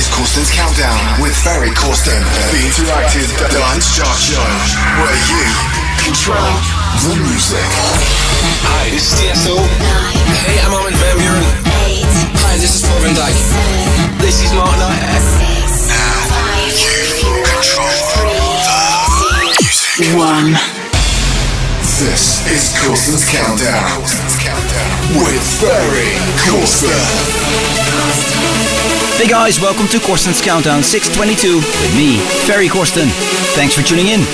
is Corsten's Countdown with Ferry Corsten, the interactive dance chart show where you control the music. Hi, this is Tiësto. Hey, I'm Armin van Buuren. Hi, this is Paul van Dyk. This is Mark Knight. Now you control the music. One. This is Corsten's Countdown with Ferry Corsten. Hey guys, welcome to Corsten's Countdown 622 with me, Ferry Corsten. Thanks for tuning in.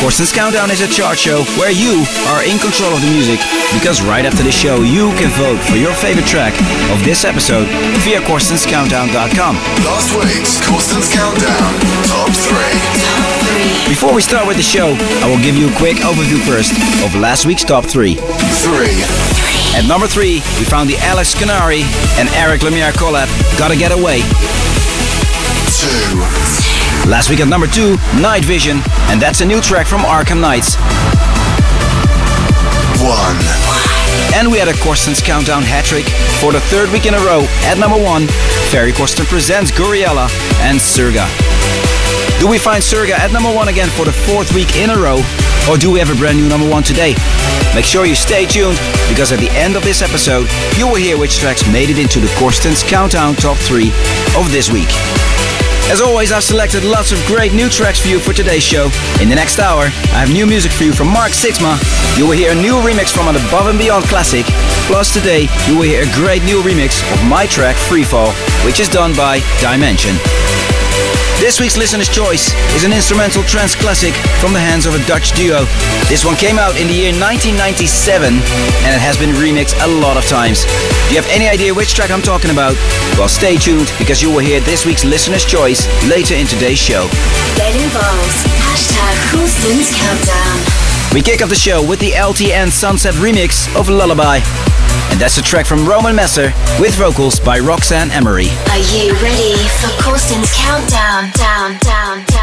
Corsten's Countdown is a chart show where you are in control of the music because right after the show you can vote for your favorite track of this episode via corstenscountdown.com. Last week's Corsten's Countdown Top 3. Before we start with the show, I will give you a quick overview first of last week's top 3. 3. At number 3, we found the Alex Canary and Eric Lemire collab, Gotta Get Away. 2. Last week at number 2, Night Vision, and that's a new track from Arkham Knights. 1. And we had a Corsten's Countdown hat trick for the third week in a row. At number 1, Ferry Corsten presents Gouryella and Surga. Do we find Surga at number 1 again for the fourth week in a row? Or do we have a brand new number 1 today? Make sure you stay tuned because at the end of this episode, you will hear which tracks made it into the Corsten's Countdown Top 3 of this week. As always, I've selected lots of great new tracks for you for today's show. In the next hour, I have new music for you from Mark Sixma. You will hear a new remix from an Above and Beyond classic. Plus, today, you will hear a great new remix of my track Freefall, which is done by DIM3NSION. This week's listener's choice is an instrumental trance classic from the hands of a Dutch duo. This one came out in the year 1997 and it has been remixed a lot of times. Do you have any idea which track I'm talking about? Well, stay tuned because you will hear this week's listener's choice later in today's show. Get involved. Hashtag Countdown. We kick off the show with the LTN Sunset remix of Lullaby. And that's a track from Roman Messer with vocals by Roxanne Emery. Are you ready for Corsten's Countdown? Down, down, down,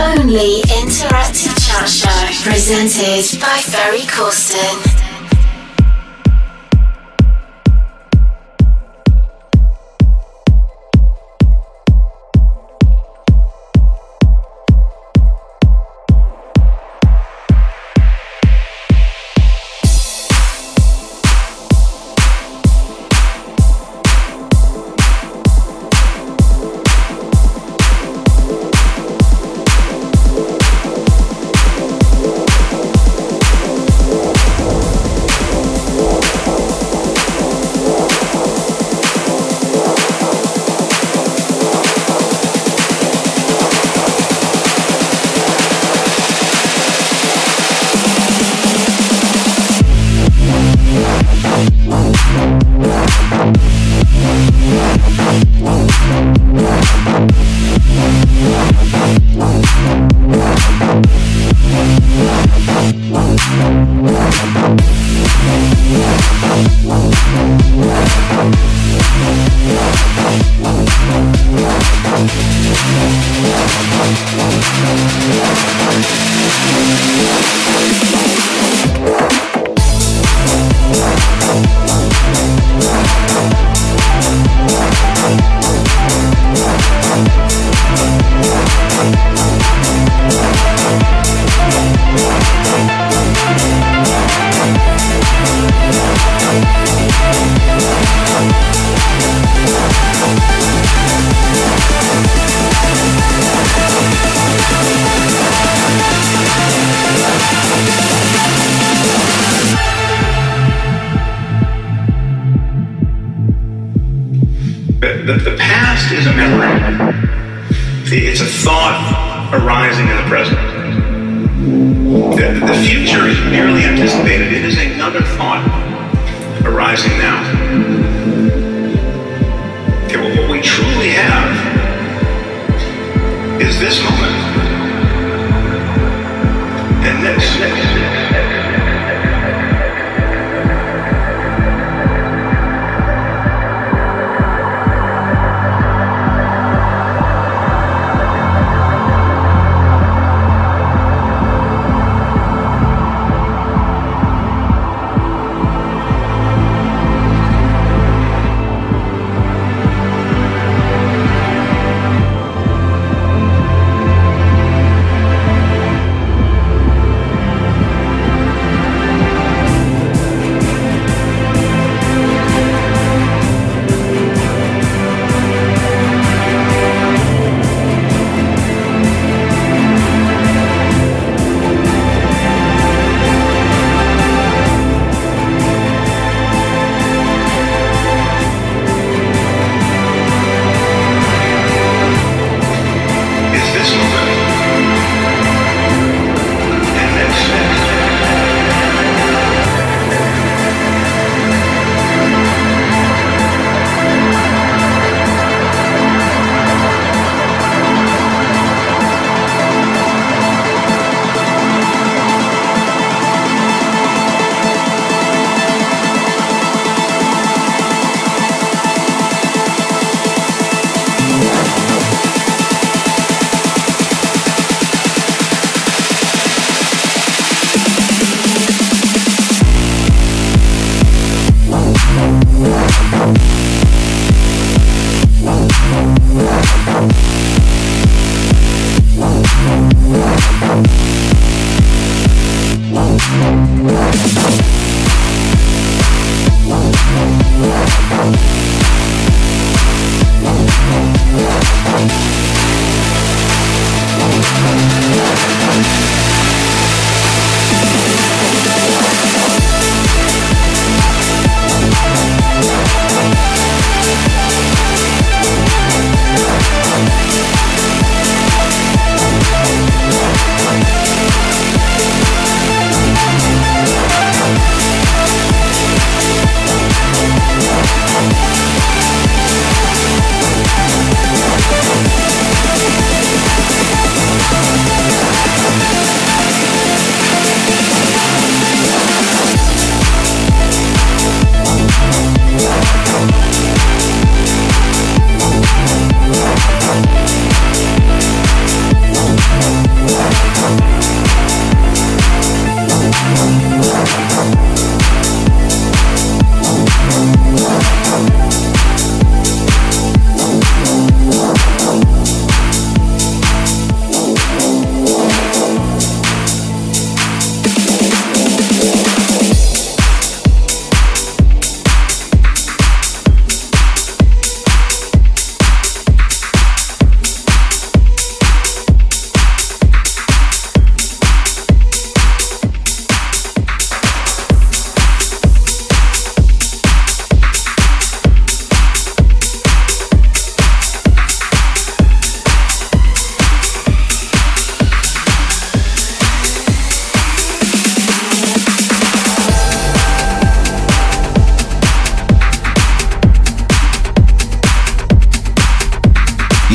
only interactive chat show presented by Ferry Corsten. Is a memory. It's a thought arising in the present. The, the future is merely anticipated. It is another thought arising now. Okay, well, what we truly have is this moment and this. And this.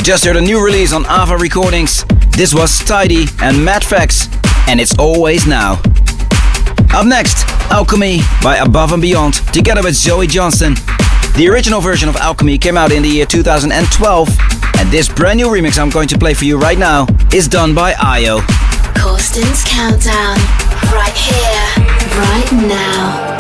Just heard a new release on AVA Recordings. This was tyDi and Matt Fax, and it's always now. Up next, Alchemy by Above and Beyond, together with Zoe Johnston. The original version of Alchemy came out in the year 2012, and this brand new remix I'm going to play for you right now is done by i_o. Corsten's Countdown, right here, right now.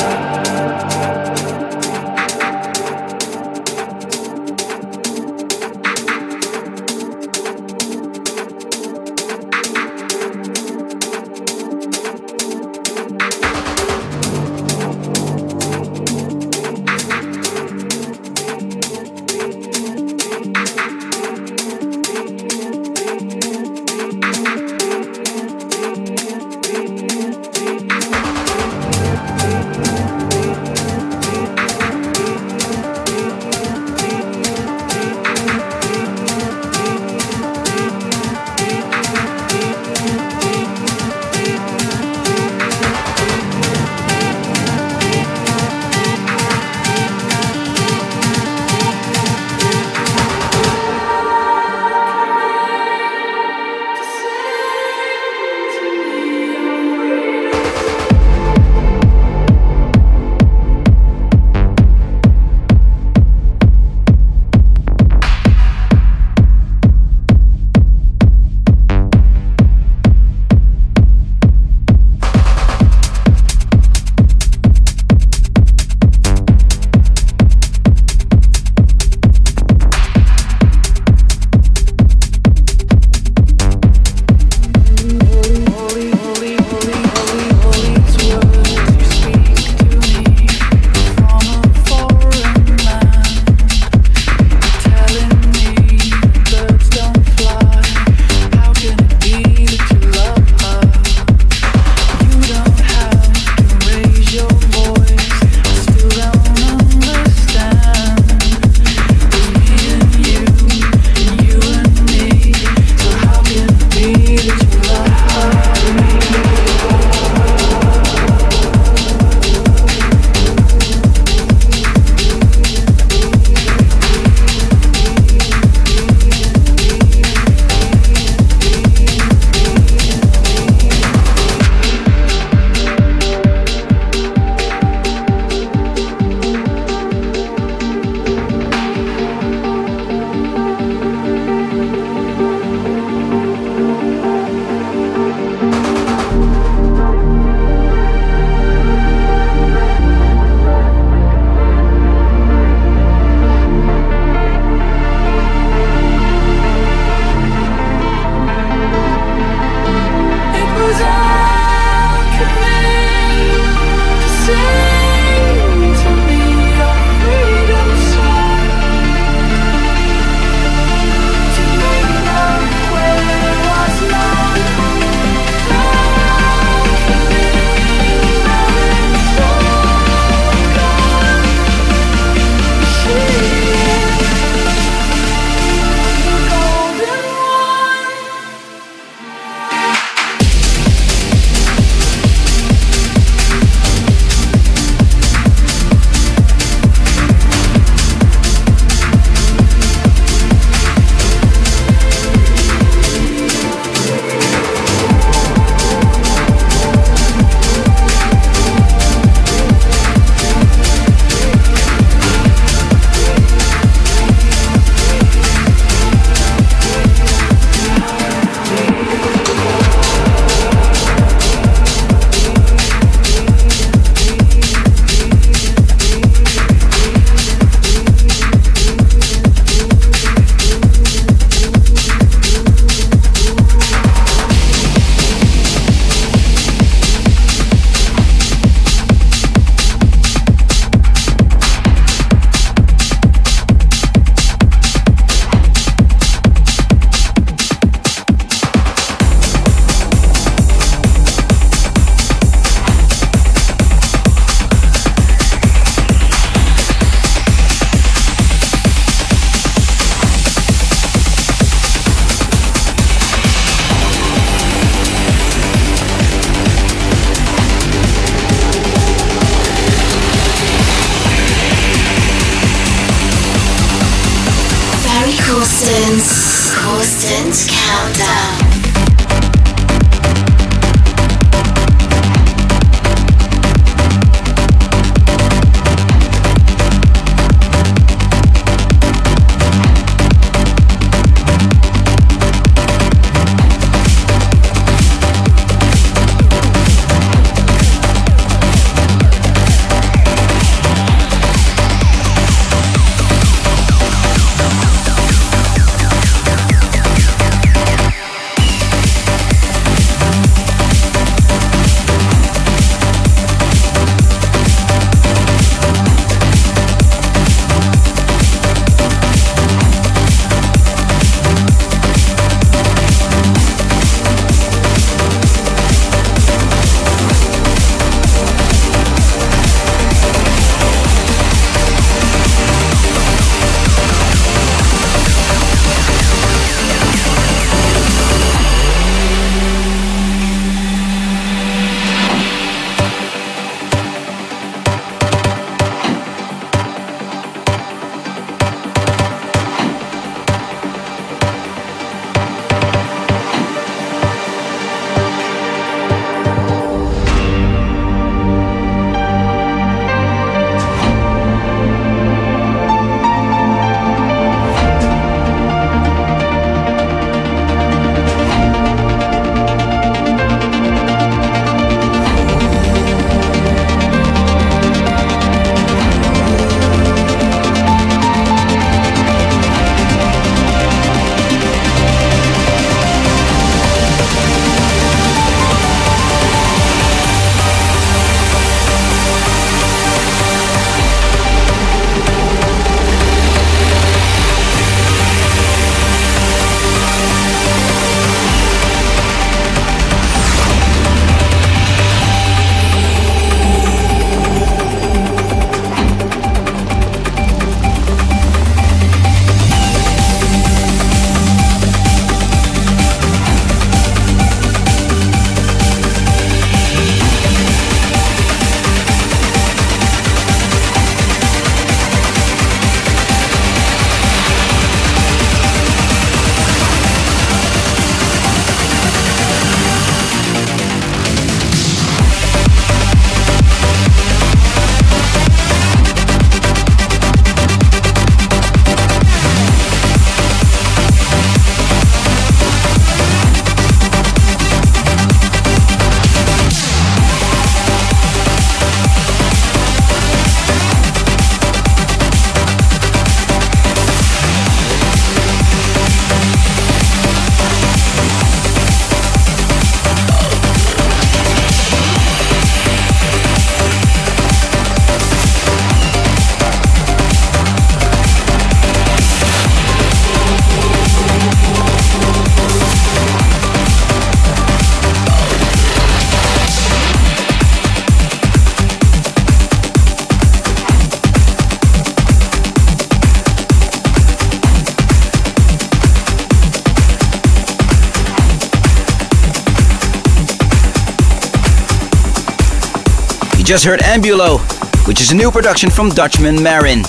Just heard Ambulo, which is a new production from Dutchman Maryn.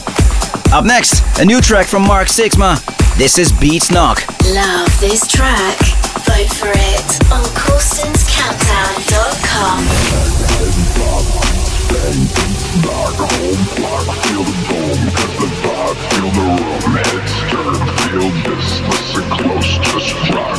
Up next, a new track from Mark Sixma. This is Beats Knock. Love this track? Vote for it on CorstensCountdown.com. Feel the room, heads turn, feel this, listen close, just rock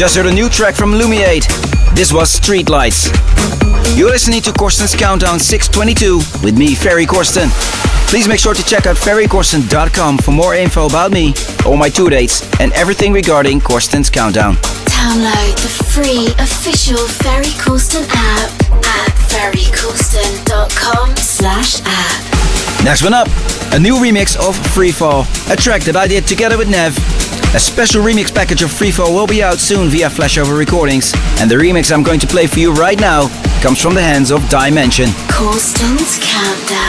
just heard a new track from Lumïsade. This was Streetlights. You're listening to Corsten's Countdown 622 with me, Ferry Corsten. Please make sure to check out ferrycorsten.com for more info about me, all my tour dates, and everything regarding Corsten's Countdown. Download the free official Ferry Corsten app at ferrycorsten.com slash app. Next one up, a new remix of Freefall, a track that I did together with Nevve. A special remix package of Freefall will be out soon via Flashover Recordings, and the remix I'm going to play for you right now comes from the hands of DIM3NSION. Countdown.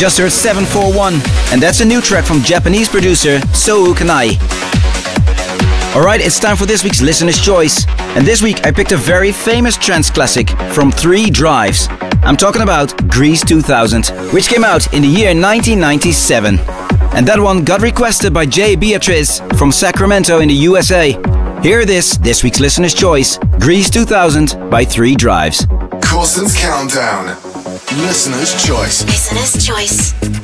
Just heard 741, and that's a new track from Japanese producer Sou Kanai. Alright, it's time for this week's Listener's Choice. And this week I picked a very famous trance classic from Three Drives. I'm talking about Greece 2000, which came out in the year 1997. And that one got requested by Jay Beatrice from Sacramento in the USA. Here it is, this week's Listener's Choice Greece 2000 by Three Drives. Corsten's Countdown. Listener's Choice. Listener's Choice.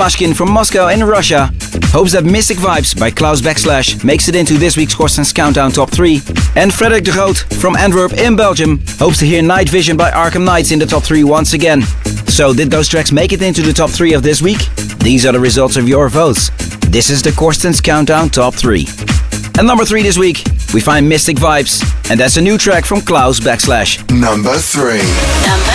Yuri Romashkin from Moscow in Russia hopes that Mystic Vibes by Claus Backslash makes it into this week's Corsten's Countdown Top 3. And Frederik de Groot from Antwerp in Belgium hopes to hear Night Vision by Arkham Knights in the top 3 once again. So, did those tracks make it into the top 3 of this week? These are the results of your votes. This is the Corsten's Countdown Top 3. And number 3 this week, we find Mystic Vibes, and that's a new track from Claus Backslash. Number 3. Number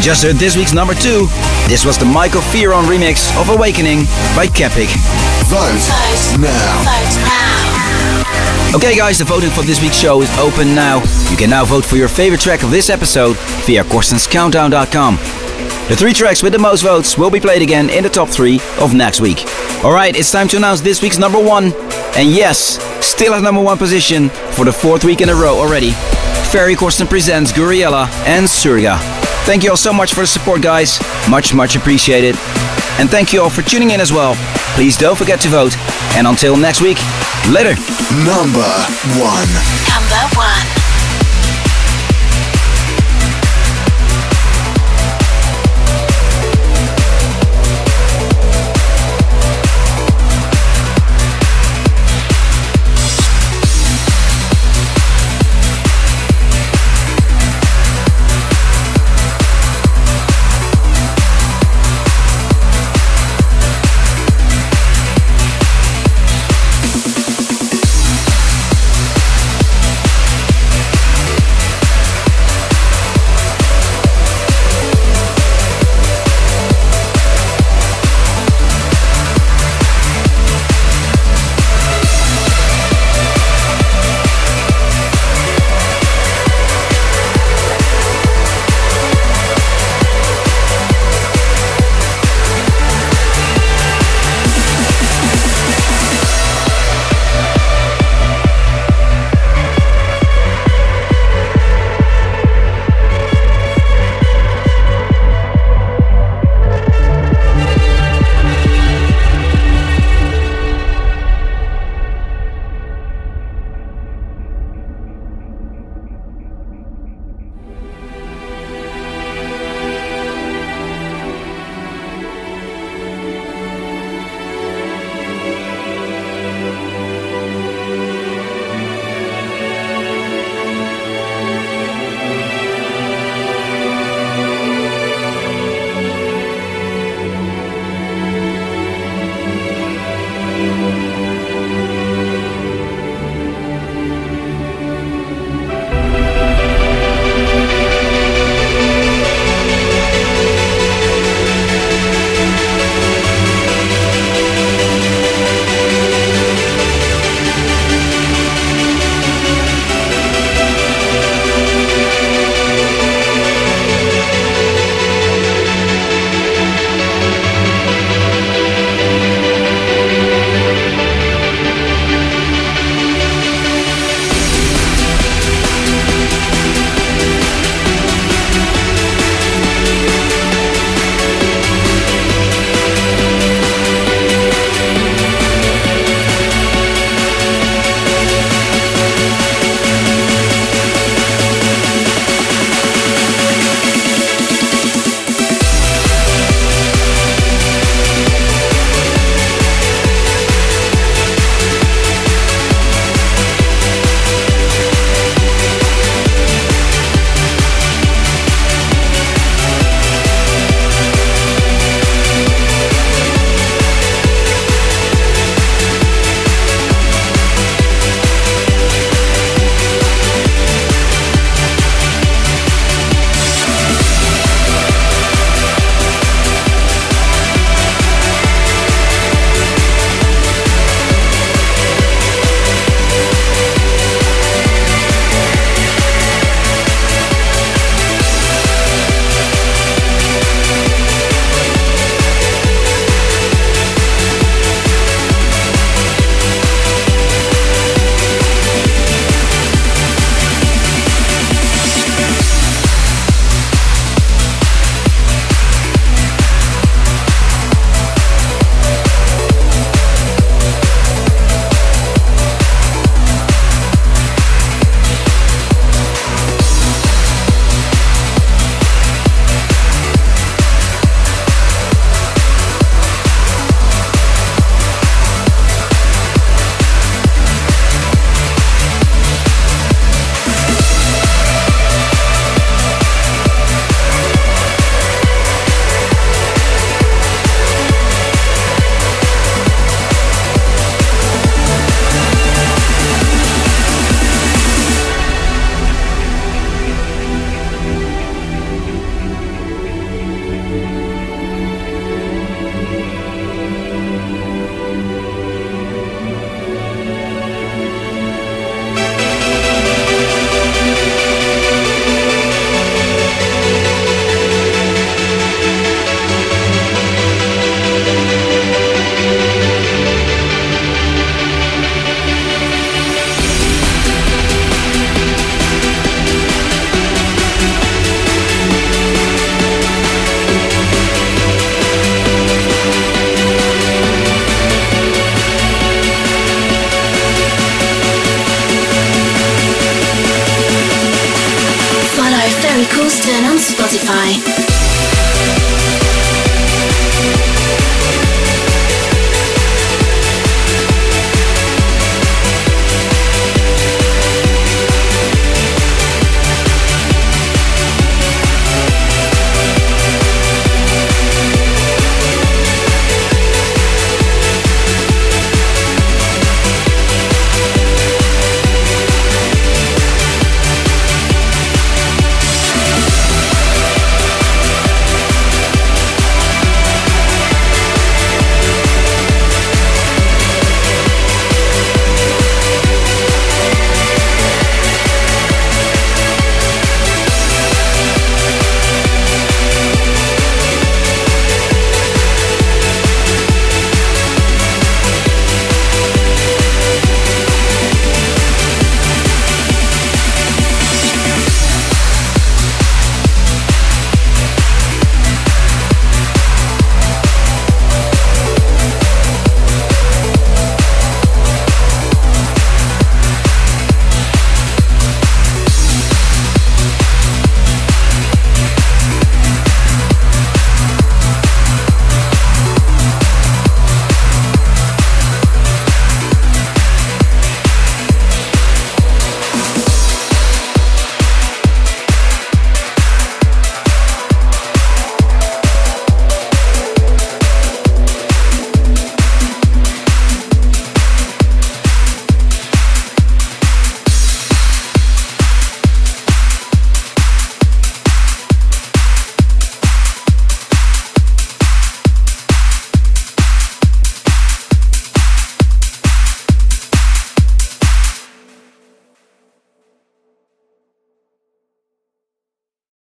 You just heard this week's number two. This was the Michael Fearon remix of Awakening by Kepik. Vote Vote. now. Vote now. Okay, guys, the voting for this week's show is open now. You can now vote for your favorite track of this episode via CorstensCountdown.com. The three tracks with the most votes will be played again in the top three of next week. Alright, it's time to announce this week's number one. And yes, still at number one position for the fourth week in a row already. Ferry Corsten presents Gouryella and Surga. Thank you all so much for the support, guys. Much, much appreciated. And thank you all for tuning in as well. Please don't forget to vote. And until next week, later. Number one. Number one.